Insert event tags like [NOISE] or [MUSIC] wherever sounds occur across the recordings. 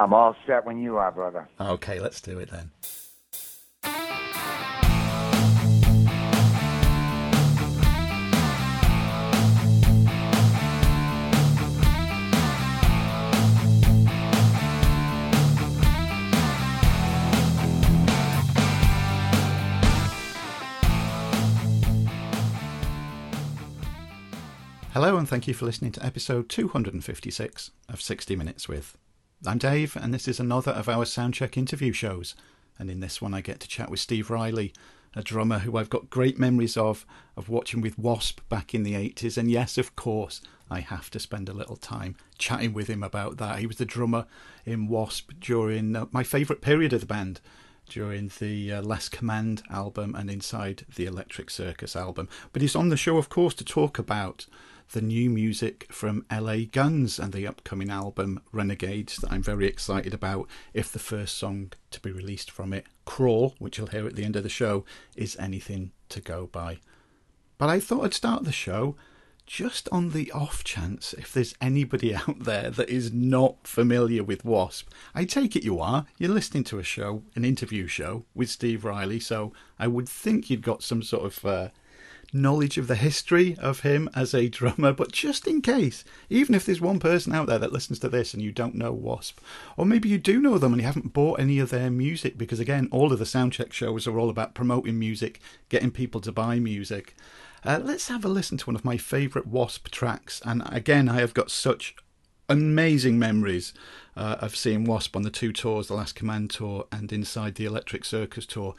I'm all set when you are, brother. Okay, let's do it then. Hello, and thank you for listening to episode 256 of 60 Minutes with. I'm Dave, and this is another of our Soundcheck interview shows. And in this one, I get to chat with Steve Riley, a drummer who I've got great memories of, of watching with Wasp back in the 80s. And yes, of course, I have to spend a little time chatting with him about that. He was the drummer in Wasp during uh, my favourite period of the band, during the uh, Last Command album and inside the Electric Circus album. But he's on the show, of course, to talk about the new music from LA Guns and the upcoming album Renegades that I'm very excited about. If the first song to be released from it, Crawl, which you'll hear at the end of the show, is anything to go by. But I thought I'd start the show just on the off chance if there's anybody [LAUGHS] out there that is not familiar with Wasp. I take it you are. You're listening to a show, an interview show with Steve Riley, so I would think you'd got some sort of uh, knowledge of the history of him as a drummer, but just in case, even if there's one person out there that listens to this and you don't know Wasp, or maybe you do know them and you haven't bought any of their music, because again, all of the soundcheck shows are all about promoting music, getting people to buy music. Uh, let's have a listen to one of my favourite Wasp tracks, and again, I have got such amazing memories uh, of seeing Wasp on the two tours, the Last Command tour and Inside the Electric Circus tour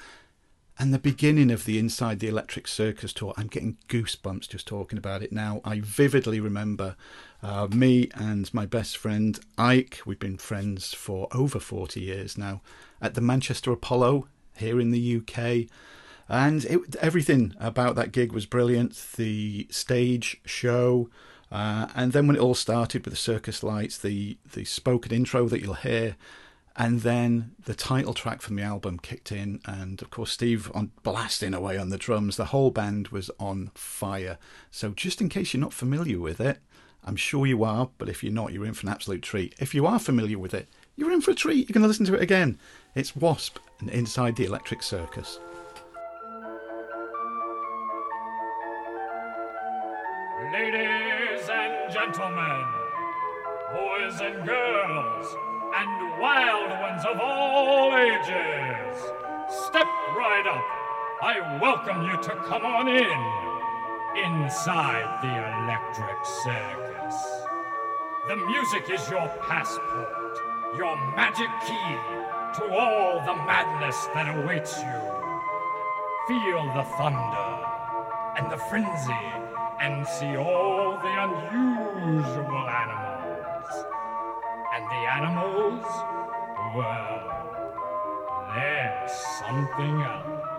and the beginning of the Inside the Electric Circus tour. I'm getting goosebumps just talking about it now. I vividly remember uh, me and my best friend Ike, we've been friends for over 40 years now, at the Manchester Apollo here in the UK. And it, everything about that gig was brilliant. The stage show, uh, and then when it all started with the circus lights, the the spoken intro that you'll hear, and then the title track from the album kicked in, and of course, Steve on blasting away on the drums. The whole band was on fire. So, just in case you're not familiar with it, I'm sure you are, but if you're not, you're in for an absolute treat. If you are familiar with it, you're in for a treat. You're going to listen to it again. It's Wasp and Inside the Electric Circus. Ladies and gentlemen, boys and girls, and wild ones of all ages. Step right up. I welcome you to come on in inside the electric circus. The music is your passport, your magic key to all the madness that awaits you. Feel the thunder and the frenzy and see all the unusual animals. The animals, well, there's something else.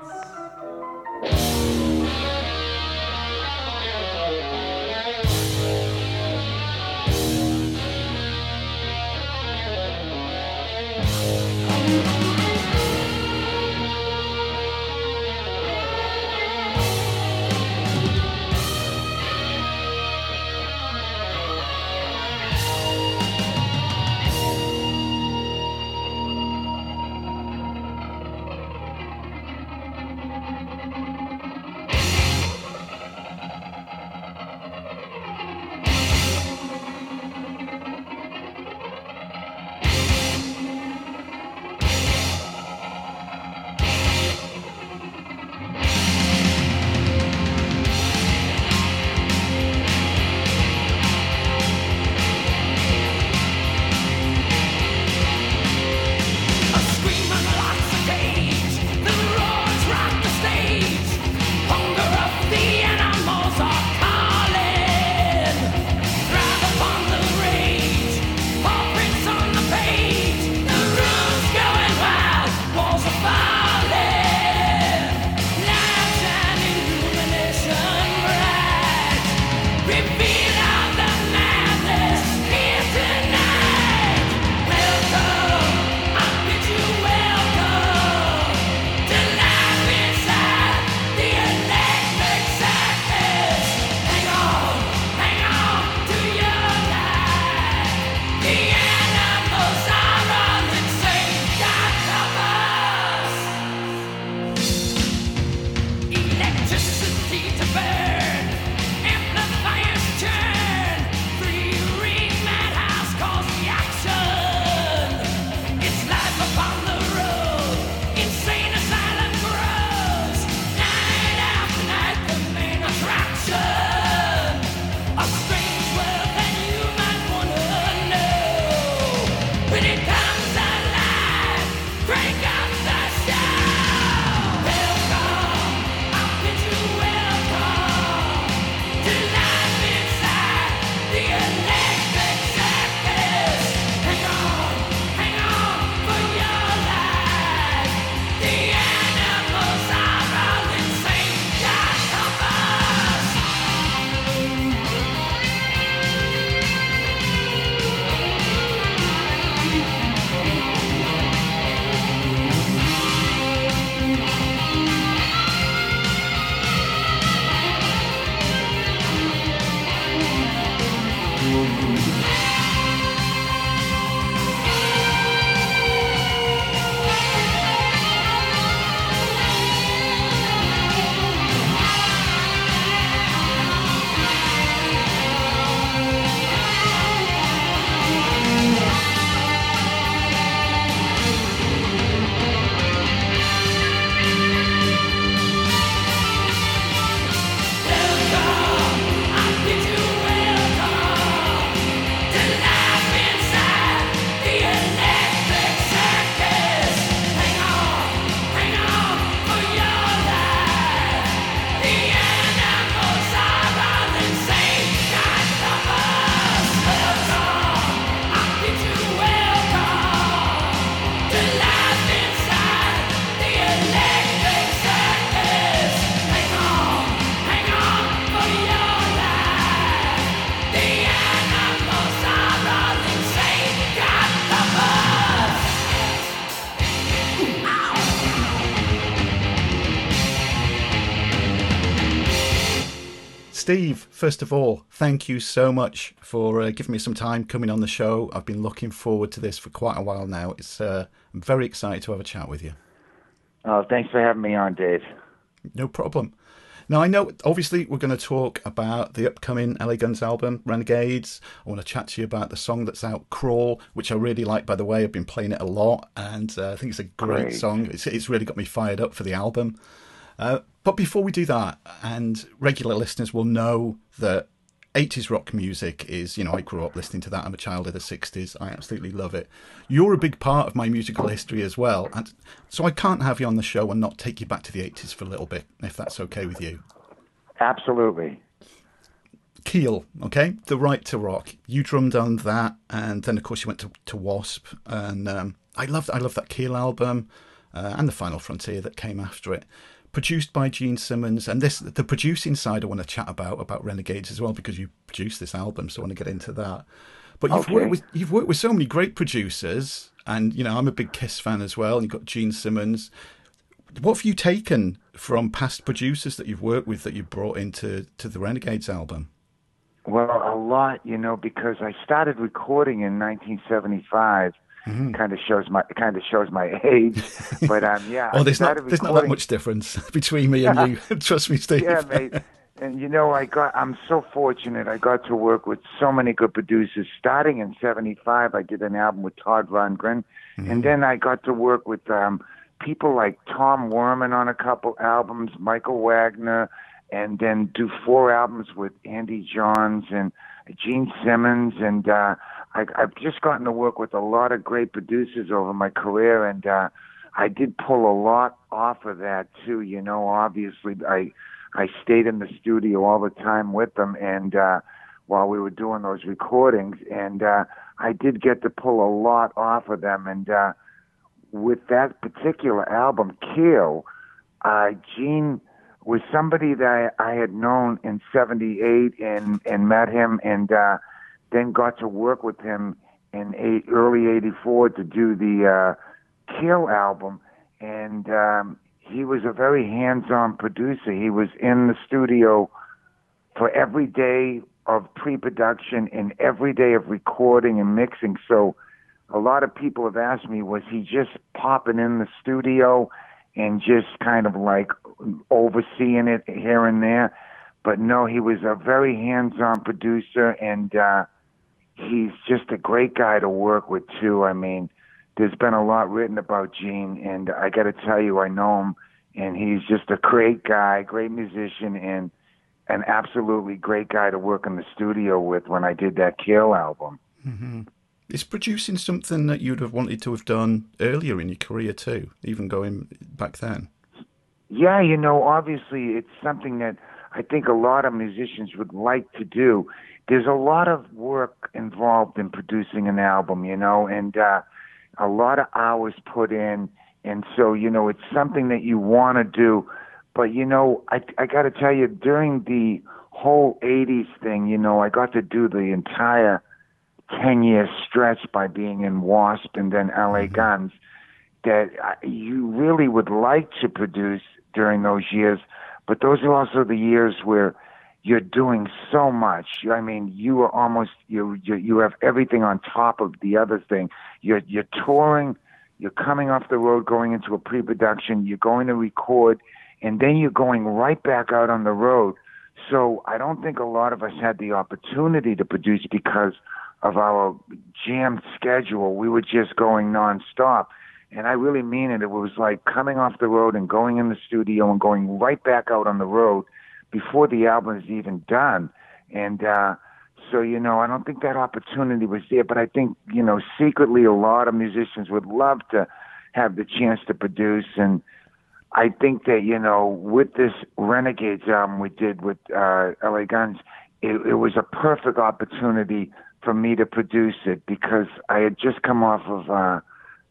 First of all, thank you so much for uh, giving me some time coming on the show. I've been looking forward to this for quite a while now. It's uh, I'm very excited to have a chat with you. Oh, thanks for having me on, Dave. No problem. Now, I know, obviously, we're going to talk about the upcoming LA Guns album, Renegades. I want to chat to you about the song that's out, Crawl, which I really like, by the way. I've been playing it a lot, and uh, I think it's a great, great. song. It's, it's really got me fired up for the album. Uh, but before we do that, and regular listeners will know that 80s rock music is, you know, I grew up listening to that. I'm a child of the 60s. I absolutely love it. You're a big part of my musical history as well. And so I can't have you on the show and not take you back to the 80s for a little bit, if that's okay with you. Absolutely. Keel, okay, the right to rock. You drummed on that, and then of course you went to, to Wasp, and um, I loved I love that Keel album, uh, and the Final Frontier that came after it produced by Gene Simmons, and this the producing side I want to chat about about Renegades as well because you produced this album, so I want to get into that. But you've okay. worked with you've worked with so many great producers, and you know I'm a big Kiss fan as well. And You've got Gene Simmons. What have you taken from past producers that you've worked with that you brought into to the Renegades album? Well, a lot, you know, because I started recording in 1975 Mm-hmm. Kind of shows my kind of shows my age, [LAUGHS] but um, yeah. oh, there's not there's not that much difference [LAUGHS] between me and you. [LAUGHS] Trust me, Steve. Yeah, mate. And you know, I got I'm so fortunate. I got to work with so many good producers. Starting in '75, I did an album with Todd Rundgren, mm-hmm. and then I got to work with um, people like Tom Werman on a couple albums, Michael Wagner, and then do four albums with Andy Johns and Gene Simmons and. uh I, I've just gotten to work with a lot of great producers over my career, and uh, I did pull a lot off of that too. You know, obviously, I I stayed in the studio all the time with them, and uh, while we were doing those recordings, and uh, I did get to pull a lot off of them. And uh, with that particular album, Keel, uh, Gene was somebody that I, I had known in '78 and and met him and. uh then got to work with him in eight, early '84 to do the uh, Keel album, and um, he was a very hands-on producer. He was in the studio for every day of pre-production and every day of recording and mixing. So, a lot of people have asked me, was he just popping in the studio and just kind of like overseeing it here and there? But no, he was a very hands-on producer and. uh he's just a great guy to work with too. I mean, there's been a lot written about Gene, and I got to tell you, I know him, and he's just a great guy, great musician, and an absolutely great guy to work in the studio with when I did that Keel album. Mm-hmm. Is producing something that you'd have wanted to have done earlier in your career too, even going back then? Yeah, you know, obviously it's something that I think a lot of musicians would like to do there's a lot of work involved in producing an album, you know, and uh, a lot of hours put in. And so, you know, it's something that you want to do. But, you know, I, I got to tell you, during the whole 80s thing, you know, I got to do the entire 10 year stretch by being in Wasp and then LA mm-hmm. Guns that you really would like to produce during those years. But those are also the years where you're doing so much. I mean, you are almost you you you have everything on top of the other thing. You're you're touring, you're coming off the road, going into a pre-production. You're going to record, and then you're going right back out on the road. So I don't think a lot of us had the opportunity to produce because of our jammed schedule. We were just going nonstop. And I really mean it. It was like coming off the road and going in the studio and going right back out on the road before the album is even done. And uh, so, you know, I don't think that opportunity was there, but I think, you know, secretly a lot of musicians would love to have the chance to produce. And I think that, you know, with this Renegades album we did with uh, LA Guns, it, it was a perfect opportunity for me to produce it because I had just come off of uh,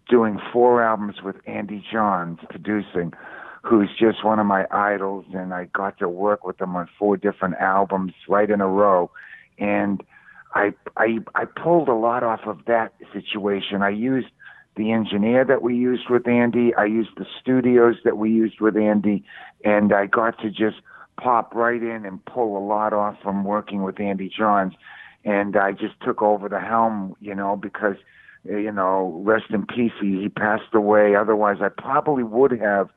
doing four albums with Andy Johns producing, who's just one of my idols, and I got to work with him on four different albums right in a row, and I I I pulled a lot off of that situation. I used the engineer that we used with Andy. I used the studios that we used with Andy, and I got to just pop right in and pull a lot off from working with Andy Johns. And I just took over the helm, you know, because, you know, rest in peace, he, he passed away. Otherwise, I probably would have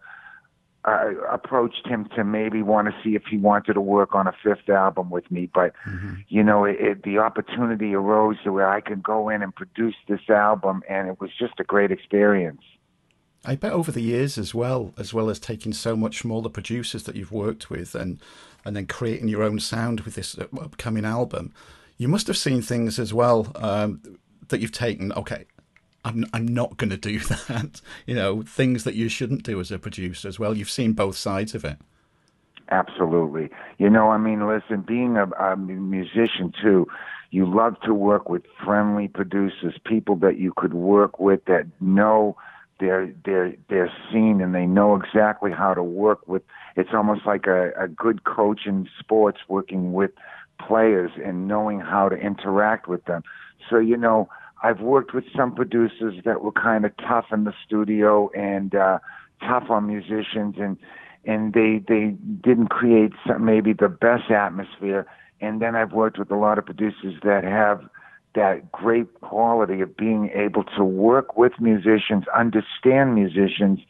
uh, approached him to maybe want to see if he wanted to work on a fifth album with me. But, mm-hmm. you know, it, it, the opportunity arose to where I could go in and produce this album, and it was just a great experience. I bet over the years as well, as well as taking so much more the producers that you've worked with and and then creating your own sound with this upcoming album, you must have seen things as well um, that you've taken. Okay, I'm I'm not going to do [LAUGHS] that. you know, things that you shouldn't do as a producer as well. You've seen both sides of it. Absolutely. You know, I mean, listen, being a, a musician too, you love to work with friendly producers, people that you could work with that know they're they're they're seen and they know exactly how to work with it's almost like a, a good coach in sports working with players and knowing how to interact with them so you know i've worked with some producers that were kind of tough in the studio and uh tough on musicians and and they they didn't create some, maybe the best atmosphere and then i've worked with a lot of producers that have that great quality of being able to work with musicians, understand musicians,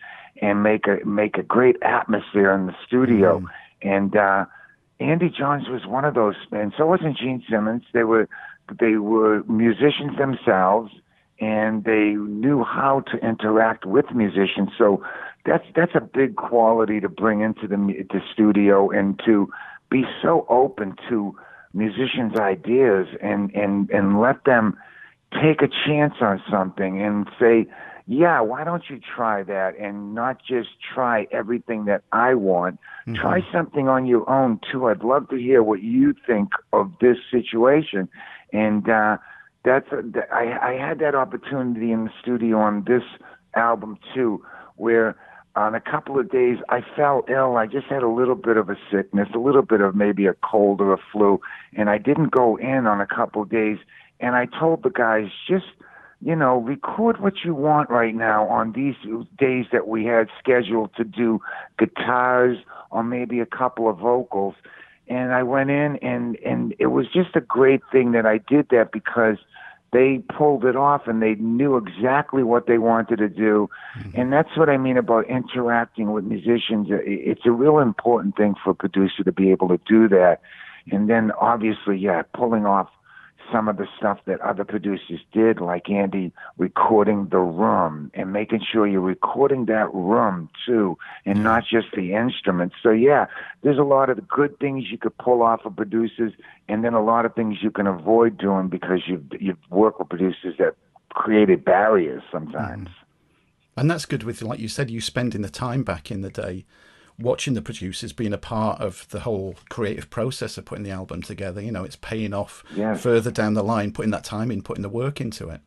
and make a make a great atmosphere in the studio. Mm. And uh, Andy Johns was one of those, and so wasn't Gene Simmons. They were they were musicians themselves, and they knew how to interact with musicians. So that's that's a big quality to bring into the the studio and to be so open to musicians' ideas and and and let them take a chance on something and say, yeah, why don't you try that and not just try everything that I want. Mm-hmm. Try something on your own too. I'd love to hear what you think of this situation. And uh, that's a, I, I had that opportunity in the studio on this album too, where on a couple of days I fell ill. I just had a little bit of a sickness, a little bit of maybe a cold or a flu, and I didn't go in on a couple of days. And I told the guys just you know, record what you want right now on these days that we had scheduled to do guitars or maybe a couple of vocals. And I went in and and it was just a great thing that I did that because they pulled it off and they knew exactly what they wanted to do. Mm-hmm. And that's what I mean about interacting with musicians. It's a real important thing for a producer to be able to do that. And then obviously, yeah, pulling off some of the stuff that other producers did, like Andy recording the room and making sure you're recording that room too, and not just the instruments. So yeah, there's a lot of good things you could pull off of producers, and then a lot of things you can avoid doing because you've you've worked with producers that created barriers sometimes. Mm. And that's good with, like you said, you spending the time back in the day watching the producers being a part of the whole creative process of putting the album together. You know, it's paying off yes. further down the line, putting that time in, putting the work into it.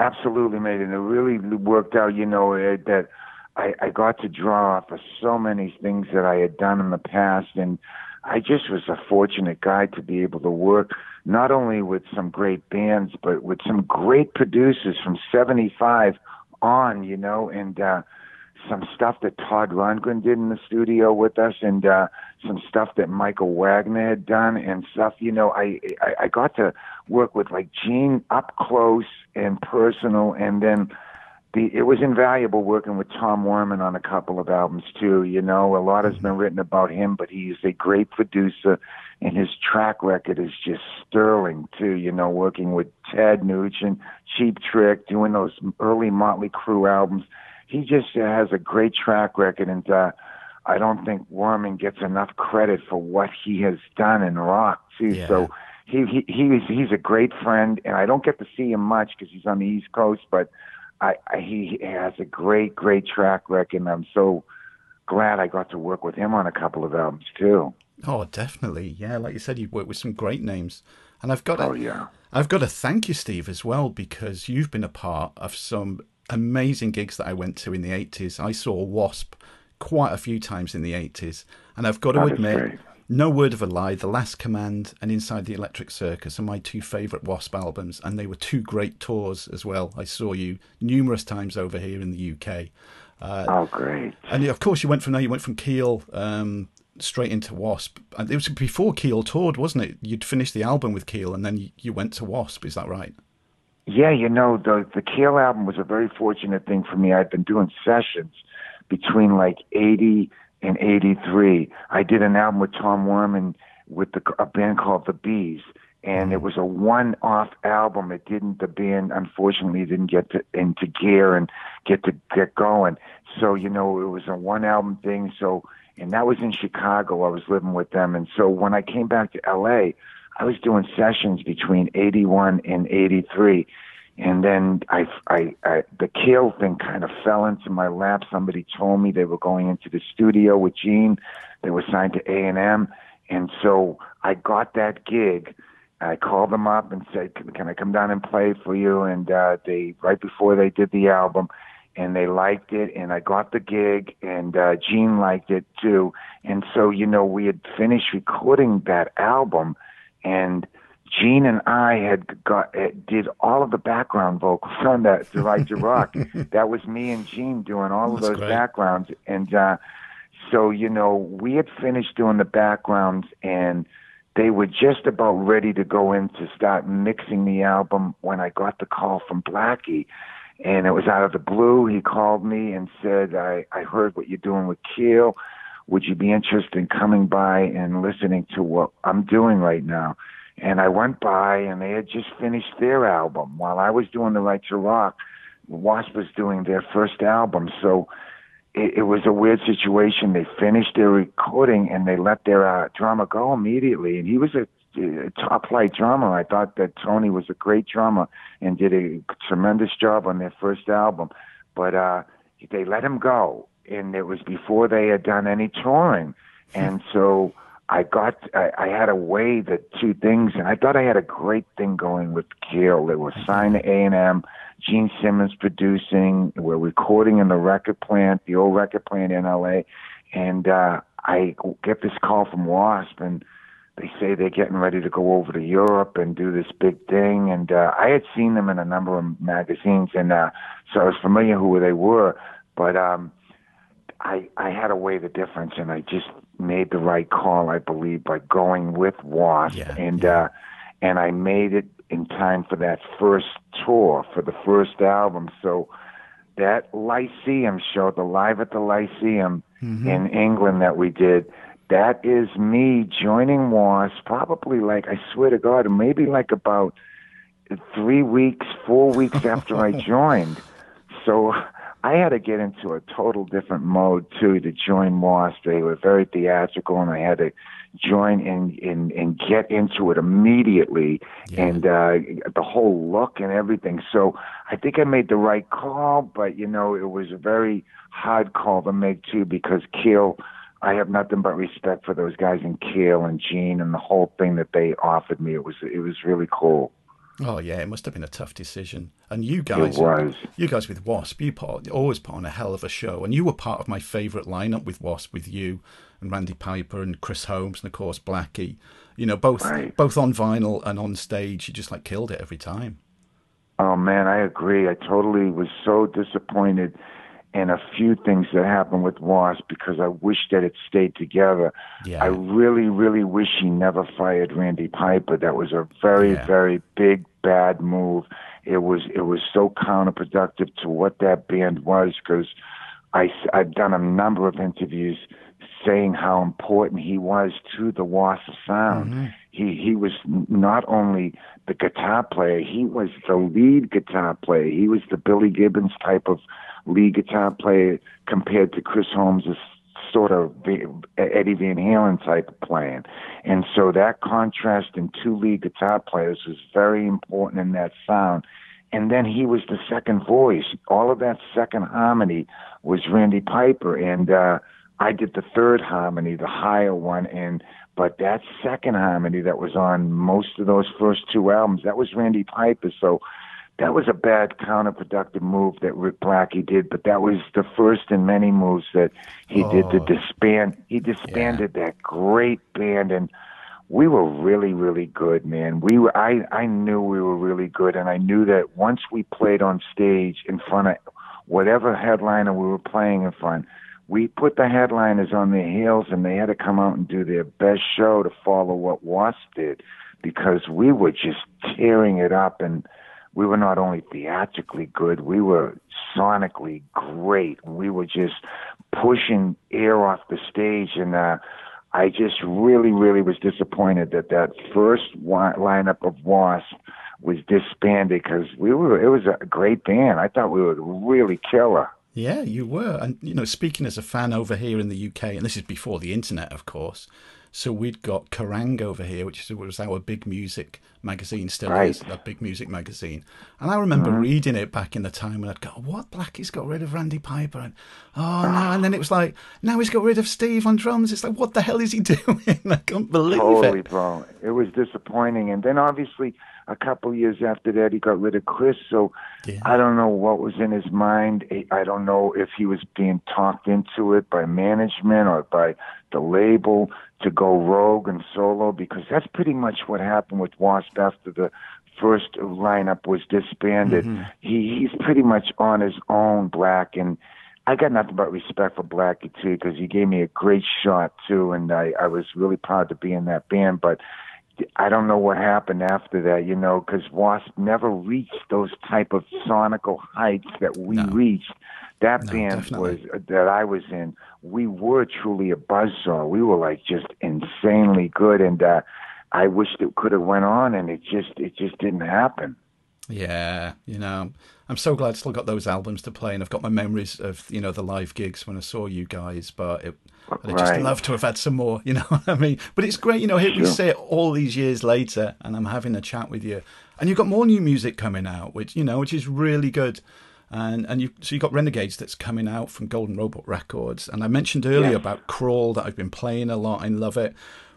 Absolutely, mate, and it really worked out. You know that I, I got to draw off of so many things that I had done in the past, and I just was a fortunate guy to be able to work not only with some great bands, but with some great producers from '75 on. You know, and uh, some stuff that Todd Rundgren did in the studio with us, and uh, some stuff that Michael Wagner had done, and stuff. You know, I, I I got to work with like Gene up close and personal, and then the it was invaluable working with Tom Werman on a couple of albums too. You know, a lot has been written about him, but he's a great producer, and his track record is just sterling too. You know, working with Ted Nugent, Cheap Trick, doing those early Motley Crue albums he just has a great track record, and uh, I don't think Werman gets enough credit for what he has done in rock too. Yeah. So he he he's he's a great friend, and I don't get to see him much because he's on the East Coast, but I, I he has a great great track record, and I'm so glad I got to work with him on a couple of albums too. Oh, definitely, yeah. Like you said, you've worked with some great names, and I've got oh yeah, I've got to thank you, Steve, as well, because you've been a part of some amazing gigs that I went to in the 80s. I saw Wasp quite a few times in the 80s. And I've got to That admit, no word of a lie, The Last Command and Inside the Electric Circus are my two favourite Wasp albums. And they were two great tours as well. I saw you numerous times over here in the UK. oh, great. And of course, you went from there, you went from Keel um, straight into Wasp. And it was before Keel toured, wasn't it? You'd finished the album with Keel and then you went to Wasp, is that right? Yeah, you know, the the Keel album was a very fortunate thing for me. I'd been doing sessions between like 80 and 83. I did an album with Tom Werman with the, a band called The B'zz, and it mm-hmm. was a one-off album. It didn't. The band unfortunately didn't get to, into gear and get to get going. So you know, it was a one-album thing. So and that was in Chicago. I was living with them, and so when I came back to L.A. I was doing sessions between 81 and 83. And then I, I, I, the Keel thing kind of fell into my lap. Somebody told me they were going into the studio with Gene. They were signed to A&M. And so I got that gig. I called them up and said, can, can I come down and play for you? And, uh, they, right before they did the album, and they liked it and I got the gig and uh Gene liked it too. And so, you know, we had finished recording that album and Gene and I had got did all of the background vocals on that The Right to Rock. that was me and Gene doing all of those great. backgrounds and uh so, you know, we had finished doing the backgrounds and they were just about ready to go in to start mixing the album when I got the call from Blackie. And it was out of the blue. He called me and said, I, I heard what you're doing with Keel. Would you be interested in coming by and listening to what I'm doing right now? And I went by and they had just finished their album while I was doing The Right to Rock. Wasp was doing their first album. So it, it was a weird situation. They finished their recording and they let their uh, drummer go immediately. And he was a, a top flight drummer. I thought that Tony was a great drummer and did a tremendous job on their first album. But uh, they let him go, and it was before they had done any touring. And so I got, I, I had to weigh the two things, and I thought I had a great thing going with Keel. They were signed to A and M. Gene Simmons producing. We're recording in the record plant, the old record plant in L.A. And uh, I get this call from Wasp, and they say they're getting ready to go over to Europe and do this big thing. And uh, I had seen them in a number of magazines, and uh, so I was familiar who they were. But um, I I had to weigh the difference, and I just made the right call, I believe, by going with Wasp. Yeah, and uh, and I made it in time for that first tour for the first album. So that Lyceum show, the Live at the Lyceum in England that we did, that is me joining Wasp probably like, I swear to God, maybe like about three weeks, four weeks after I [LAUGHS] joined. So I had to get into a total different mode too to join Wasp. They were very theatrical, and I had to join and and, and get into it immediately, and uh, the whole look and everything. So I think I made the right call, but you know it was a very hard call to make too because Keel. I have nothing but respect for those guys in Keel and Gene and the whole thing that they offered me. It was it was really cool. Oh yeah, it must have been a tough decision. And you guys, you guys with Wasp, you put, always put on a hell of a show, and you were part of my favourite lineup with Wasp, with you and Randy Piper and Chris Holmes, and of course Blackie. You know, both Right. both on vinyl and on stage, you just like killed it every time. Oh man, I agree. I totally was so disappointed in a few things that happened with Wasp because I wish that it stayed together. Yeah. I really, really wish he never fired Randy Piper. That was a very, Yeah. very big bad move. It was it was so counterproductive to what that band was because I I've done a number of interviews saying how important he was to the Wasp sound. Mm-hmm. He he was not only the guitar player, he was the lead guitar player. He was the Billy Gibbons type of lead guitar player compared to Chris Holmes' sort of Eddie Van Halen type of playing. And so that contrast in two lead guitar players was very important in that sound. And then he was the second voice. All of that second harmony was Randy Piper, and uh, I did the third harmony, the higher one. And but that second harmony that was on most of those first two albums, that was Randy Piper. So that was a bad counterproductive move that Rick Blackie did, but that was the first in many moves that he oh, did to oh. disband. He disbanded yeah. that great band, and we were really, really good, man. We were. I I knew we were really good, and I knew that once we played on stage in front of whatever headliner we were playing in front, we put the headliners on their heels, and they had to come out and do their best show to follow what Wasp did, because we were just tearing it up and we were not only theatrically good, we were sonically great. We were just pushing air off the stage, and uh, I just really, really was disappointed that that first lineup of Wasp was disbanded because we were. It was a great band. I thought we were really killer. Yeah, you were. And, you know, speaking as a fan over here in the UK, and this is before the internet, of course, so we'd got Kerrang over here, which was our big music magazine, still right. is a big music magazine. And I remember mm-hmm. reading it back in the time when I'd go, "What? Blackie's got rid of Randy Piper?" And oh no! And then it was like, now he's got rid of Steve on drums. It's like, what the hell is he [LAUGHS] doing? I can't believe it. Totally, bro. It was disappointing. And then obviously a couple years after that, he got rid of Chris. So yeah. I don't know what was in his mind. I don't know if he was being talked into it by management or by the label to go rogue and solo because that's pretty much what happened with Wasp after the first lineup was disbanded. Mm-hmm. He he's pretty much on his own, Black, and I got nothing but respect for Blackie too because he gave me a great shot too, and I I was really proud to be in that band, but I don't know what happened after that, you know, because Wasp never reached those type of sonical heights that we no. reached. That no, band definitely. was uh, that I was in. We were truly a buzzsaw. We were like just insanely good, and uh, I wished it could have went on, and it just it just didn't happen. Yeah, you know, I'm so glad I still got those albums to play, and I've got my memories of you know the live gigs when I saw you guys. But it, I'd right. just love to have had some more. [LAUGHS] You know what I mean? But it's great, you know. Here sure. we sit all these years later, and I'm having a chat with you, and you've got more new music coming out, which you know, which is really good. And and you so you got Renegades that's coming out from Golden Robot Records, and I mentioned earlier yeah. about Crawl that I've been playing a lot. I love it.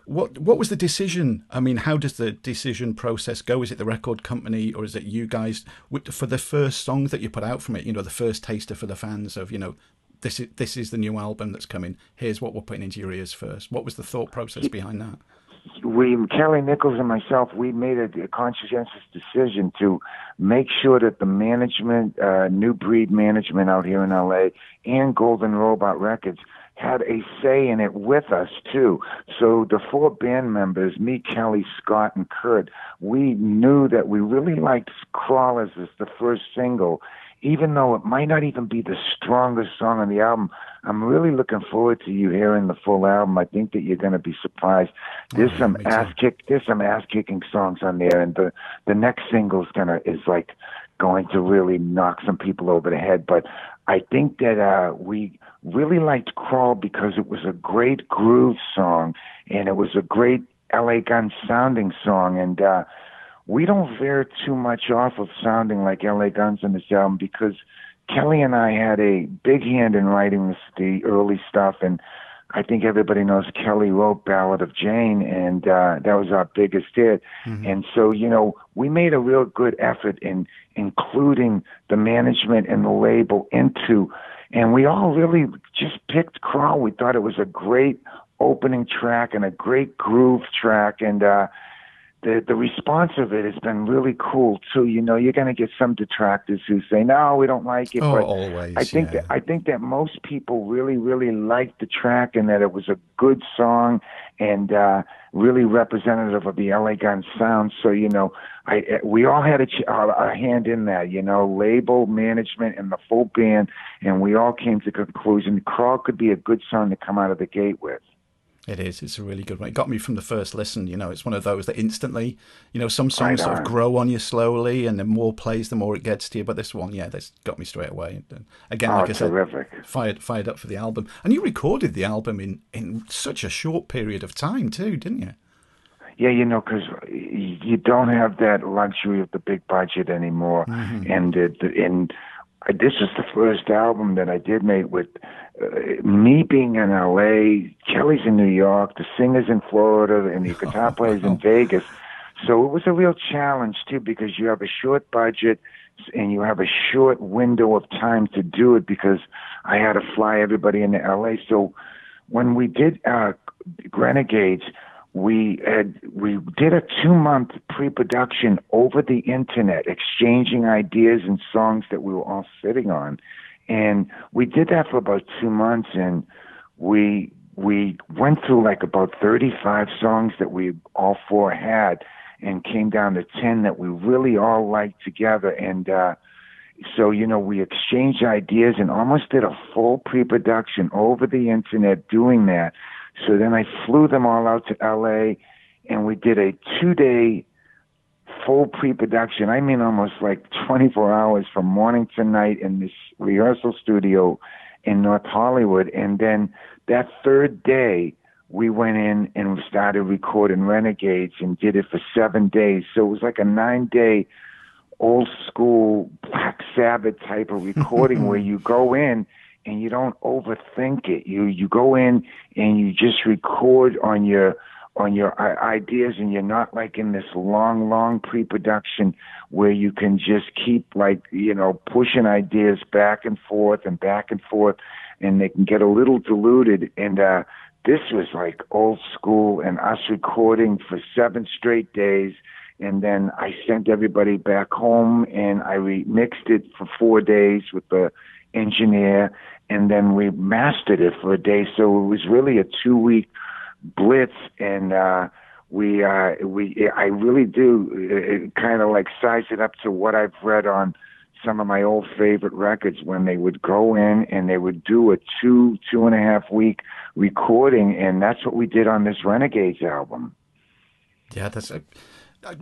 What what was the decision? I mean, how does the decision process go? Is it the record company or is it you guys for the first song that you put out from it? You know, the first taster for the fans of you know, this is this is the new album that's coming. Here's what we're putting into your ears first. What was the thought process behind that? we Kelly Nickels and myself we made a, a conscientious decision to make sure that the management uh new breed management out here in LA and Golden Robot Records had a say in it with us too. So the four band members, me, Kelly, Scott, and Kurt, we knew that we really liked Crawlers as the first single, even though it might not even be the strongest song on the album. I'm really looking forward to you hearing the full album. I think that you're going to be surprised. There's oh, some ass kick, there's some ass kicking songs on there, and the the next single's gonna is like going to really knock some people over the head. But I think that uh, we really liked Crawl because it was a great groove song and it was a great LA Gun sounding song. And uh, we don't veer too much off of sounding like LA Guns in this album because Kelly and I had a big hand in writing this, the early stuff. And I think everybody knows Kelly wrote Ballad of Jane, and uh, that was our biggest hit. Mm-hmm. And so, you know, we made a real good effort in including the management and the label into and we all really just picked Crawl. We thought it was a great opening track and a great groove track, and uh, the the response of it has been really cool too. You know, you're going to get some detractors who say, "No, we don't like it." Oh, but always. I think yeah. that I think that most people really, really liked the track and that it was a good song and uh, really representative of the LA Gun sound. So you know, I we all had a, a hand in that. You know, label management and the full band, and we all came to the conclusion: Crawl could be a good song to come out of the gate with. It is. It's a really good one. It got me from the first listen. You know, it's one of those that instantly, you know, some songs sort of grow on you slowly, and the more plays, the more it gets to you. But this one, yeah, this got me straight away. And again, oh, like I said, terrific. fired fired up for the album. And you recorded the album in in such a short period of time too, didn't you? Yeah, you know, because you don't have that luxury of the big budget anymore, mm-hmm. and it, and this is the first album that I did make with uh, me being in LA, Kelly's in New York, the singers in Florida, and the guitar [LAUGHS] players in Vegas. So it was a real challenge too because you have a short budget, and you have a short window of time to do it because I had to fly everybody into LA. So when we did uh, Renegades, we had we did a two month pre production over the internet, exchanging ideas and songs that we were all sitting on, and we did that for about two months, and we we went through like about 35 songs that we all four had and came down to 10 that we really all liked together. And uh so you know we exchanged ideas and almost did a full pre-production over the internet doing that so then I flew them all out to LA and we did a 2-day full pre-production I mean almost like 24 hours from morning to night in this rehearsal studio in North Hollywood and then that third day, we went in and we started recording Renegades and did it for seven days. So it was like a nine day old school Black Sabbath type of recording [LAUGHS] where you go in and you don't overthink it. You you go in and you just record on your on your ideas and you're not like in this long long pre-production where you can just keep like you know pushing ideas back and forth and back and forth and they can get a little diluted. And uh, this was like old school, and us recording for seven straight days. And then I sent everybody back home, and I remixed it for four days with the engineer, and then we mastered it for a day. So it was really a two-week blitz, and uh, we uh, we I really do uh, kind of like size it up to what I've read on some of my old favorite records when they would go in and they would do a two two and a half week recording and that's what we did on this renegades album yeah that's a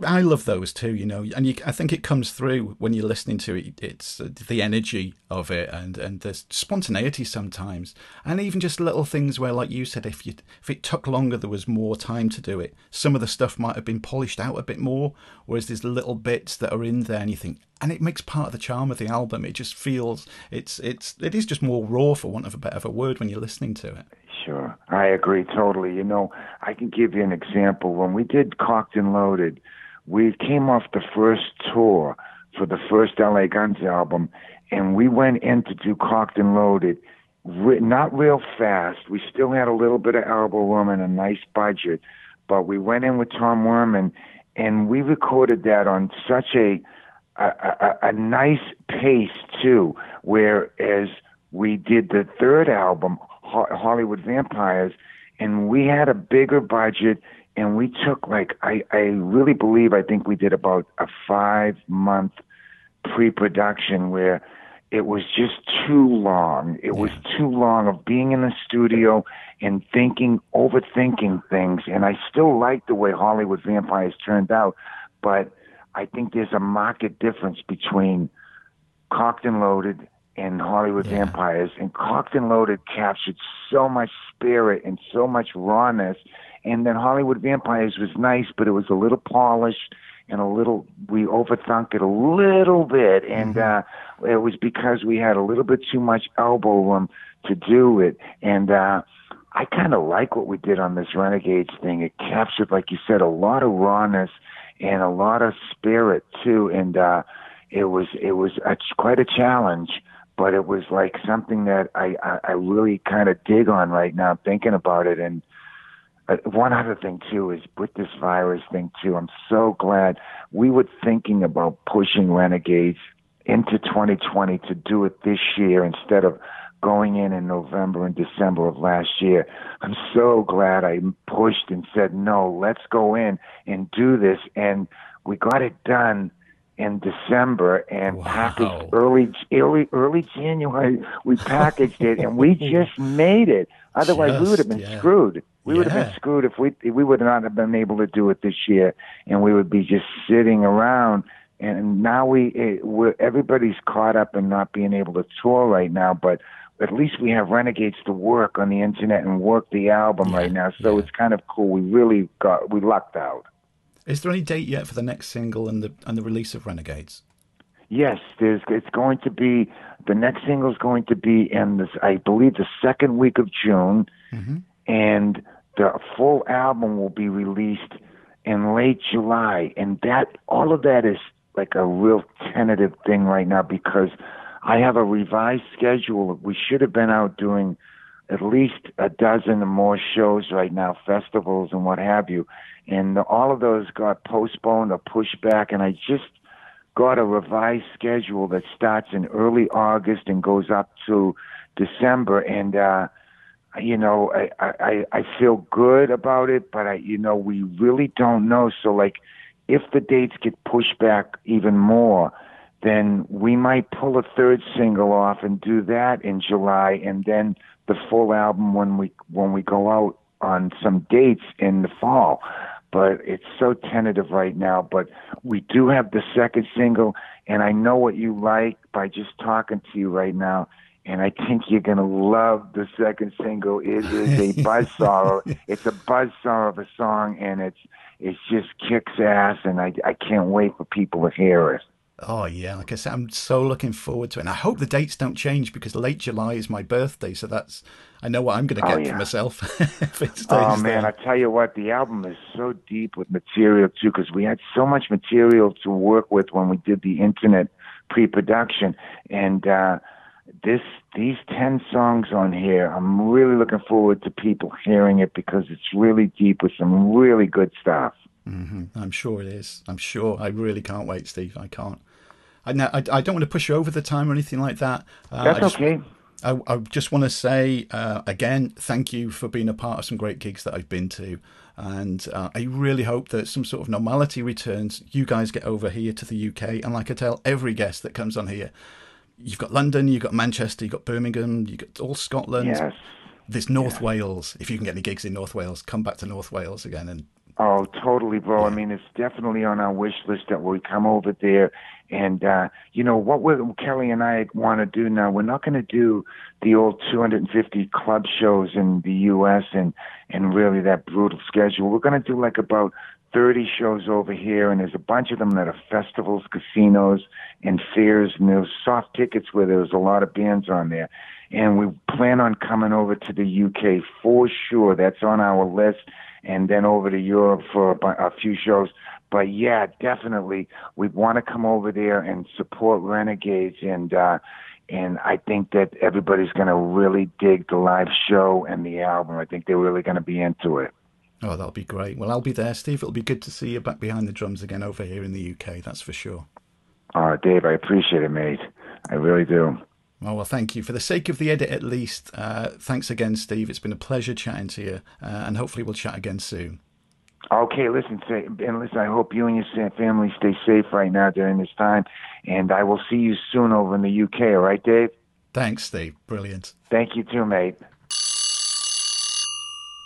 I love those too, you know, and you, I think it comes through when you're listening to it. It's the energy of it, and and the spontaneity sometimes, and even just little things where, like you said, if you if it took longer, there was more time to do it. Some of the stuff might have been polished out a bit more, whereas there's little bits that are in there, and you think, and it makes part of the charm of the album. It just feels it's it's it is just more raw, for want of a better word, when you're listening to it. Sure, I agree totally. You know, I can give you an example. When we did Cocked and Loaded, we came off the first tour for the first LA Guns album, and we went in to do Cocked and Loaded. Not real fast. We still had a little bit of elbow room and a nice budget, but we went in with Tom Werman, and we recorded that on such a a, a, a nice pace too. Whereas we did the third album, Hollywood Vampires, and we had a bigger budget and we took like I, I really believe I think we did about a five month pre production where it was just too long. It yeah. was too long of being in the studio and thinking, overthinking things. And I still like the way Hollywood Vampires turned out, but I think there's a market difference between Cocked and Loaded and Hollywood yeah. Vampires, and Cocked and Loaded captured so much spirit and so much rawness. And then Hollywood Vampires was nice, but it was a little polished and a little. We overthunk it a little bit, and mm-hmm. uh, it was because we had a little bit too much elbow room to do it. And uh, I kind of like what we did on this Renegades thing. It captured, like you said, a lot of rawness and a lot of spirit too. And uh, it was it was a, quite a challenge but it was like something that I, I, I really kind of dig on right now, thinking about it. And uh, one other thing too is with this virus thing too. I'm so glad we were thinking about pushing Renegades into 2020 to do it this year instead of going in in November and December of last year. I'm so glad I pushed and said no. Let's go in and do this, and we got it done in December and wow. packaged early early early January. We packaged it and we [LAUGHS] just made it. Otherwise, just, we would have been yeah. screwed. We yeah. would have been screwed if we we would not have been able to do it this year, and we would be just sitting around. And now we it, we're, everybody's caught up in not being able to tour right now, but at least we have Renegades to work on the internet and work the album yeah. right now. So it's kind of cool. We really got we lucked out. Is there any date yet for the next single and the and the release of Renegades? Yes, there's. It's going to be the next single is going to be in this. I believe the second week of June, mm-hmm. and the full album will be released in late July. And that all of that is like a real tentative thing right now because I have a revised schedule. We should have been out doing at least a dozen or more shows right now, festivals and what have you. And all of those got postponed or pushed back. And I just got a revised schedule that starts in early August and goes up to December. And, uh, you know, I, I, I feel good about it, but I, you know, we really don't know. So like, if the dates get pushed back even more, then we might pull a third single off and do that in July, and then the full album when we when we go out on some dates in the fall. But it's so tentative right now. But we do have the second single, and I know what you like by just talking to you right now. And I think you're gonna love the second single. It is a [LAUGHS] buzz buzzsaw. it's a buzz buzzsaw of a song, and it's it just kicks ass. And I I can't wait for people to hear it. Oh yeah, like I said, I'm so looking forward to it. And I hope the dates don't change because late July is my birthday, so that's I know what I'm going to oh, get oh, yeah. for myself [LAUGHS] if it stays Oh man, there. I tell you what, the album is so deep with material too because we had so much material to work with when we did the internet pre-production, and uh, this these ten songs on here, I'm really looking forward to people hearing it because it's really deep with some really good stuff. Mm-hmm. I'm sure it is. I'm sure. I really can't wait, Steve. I can't. I, I, I don't want to push you over the time or anything like that. Uh, That's I just, okay. I, I, just want to say uh, again, thank you for being a part of some great gigs that I've been to. And uh, I really hope that some sort of normality returns. You guys get over here to the UK. And like I tell every guest that comes on here, you've got London, you've got Manchester, you've got Birmingham, you've got all Scotland. Yes. There's North Wales. If you can get any gigs in North Wales, come back to North Wales again and Oh, totally, bro. Yeah. I mean, it's definitely on our wish list that we come over there. And, uh, you know, what we're, Kelly and I want to do now, we're not going to do the old 250 club shows in the U.S. and, and really that brutal schedule. We're going to do like about 30 shows over here, and there's a bunch of them that are festivals, casinos, and fairs, and there's soft tickets where there's a lot of bands on there. And we plan on coming over to the UK for sure. That's on our list and then over to Europe for a, few shows. But yeah, definitely, we want to come over there and support Renegades, and uh, and I think that everybody's going to really dig the live show and the album. I think they're really going to be into it. Oh, that'll be great. Well, I'll be there, Steve. It'll be good to see you back behind the drums again over here in the UK. That's for sure. Oh, Dave, I appreciate it, mate. I really do. Oh, well, thank you. For the sake of the edit, at least, uh, thanks again, Steve. It's been a pleasure chatting to you, uh, and hopefully we'll chat again soon. Okay, listen, and listen. I hope you and your family stay safe right now during this time, and I will see you soon over in the UK. All right, Dave. Thanks, Steve. Brilliant. Thank you too, mate.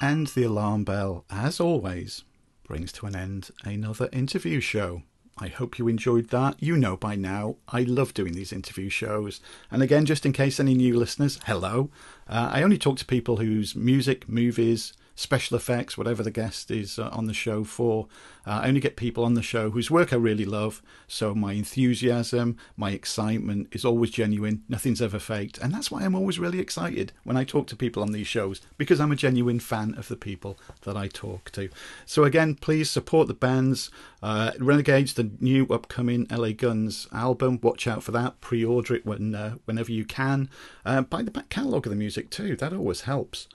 And the alarm bell, as always, brings to an end another interview show. I hope you enjoyed that. You know by now, I love doing these interview shows. And again, just in case any new listeners, hello. Uh, I only talk to people whose music, movies, special effects, whatever the guest is uh, on the show for. Uh, I only get people on the show whose work I really love, so my enthusiasm, my excitement is always genuine. Nothing's ever faked, and that's why I'm always really excited when I talk to people on these shows because I'm a genuine fan of the people that I talk to. So again, please support the bands. Uh, Renegades, the new upcoming LA Guns album. Watch out for that. Pre-order it when uh, whenever you can. Uh, buy the back catalogue of the music too. That always helps.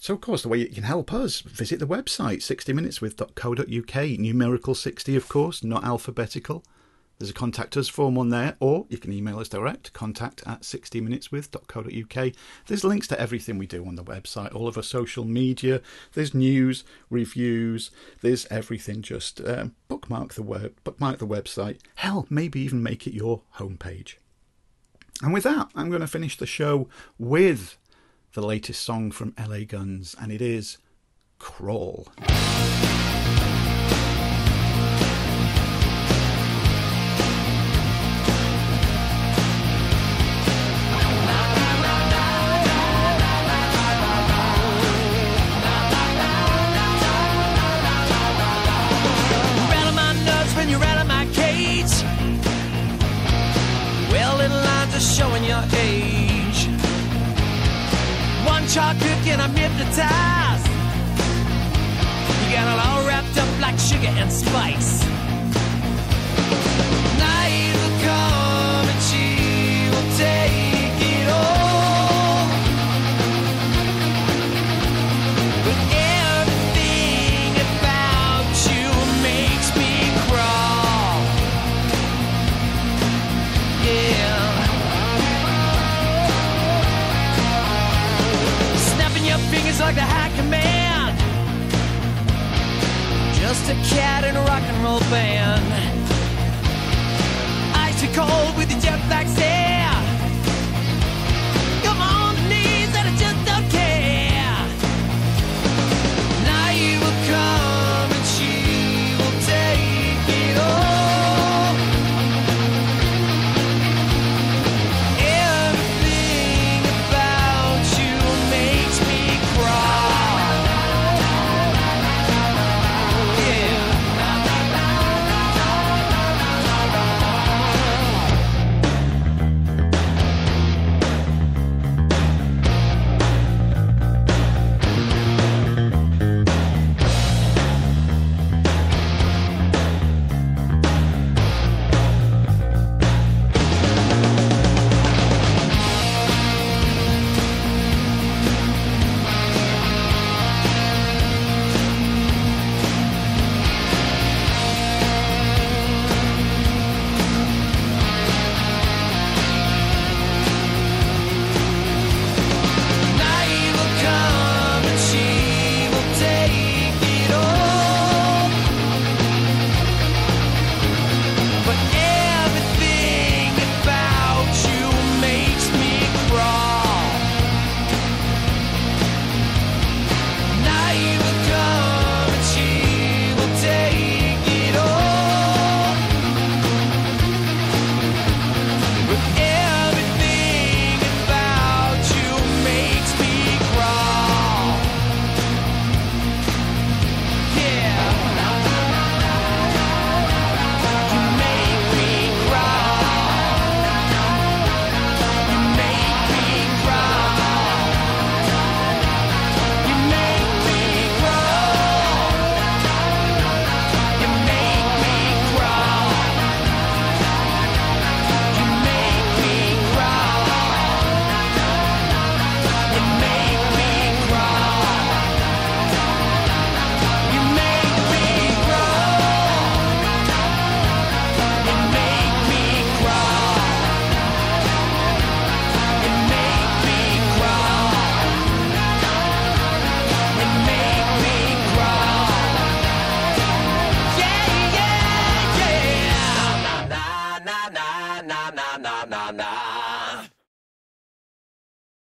So, of course, the way you can help us, visit the website 60minuteswith.co.uk, numerical 60, of course, not alphabetical. There's a contact us form on there, or you can email us direct, contact at 60minuteswith.co.uk. There's links to everything we do on the website, all of our social media, there's news, reviews, there's everything. Just um, bookmark the web, bookmark the website. Hell, maybe even make it your homepage. And with that, I'm going to finish the show with the latest song from LA Guns, and it is Crawl. Cooking, I'm hypnotized. You got it all wrapped up like sugar and spice. A cat in a rock and roll band. Icy cold with the jet black sand.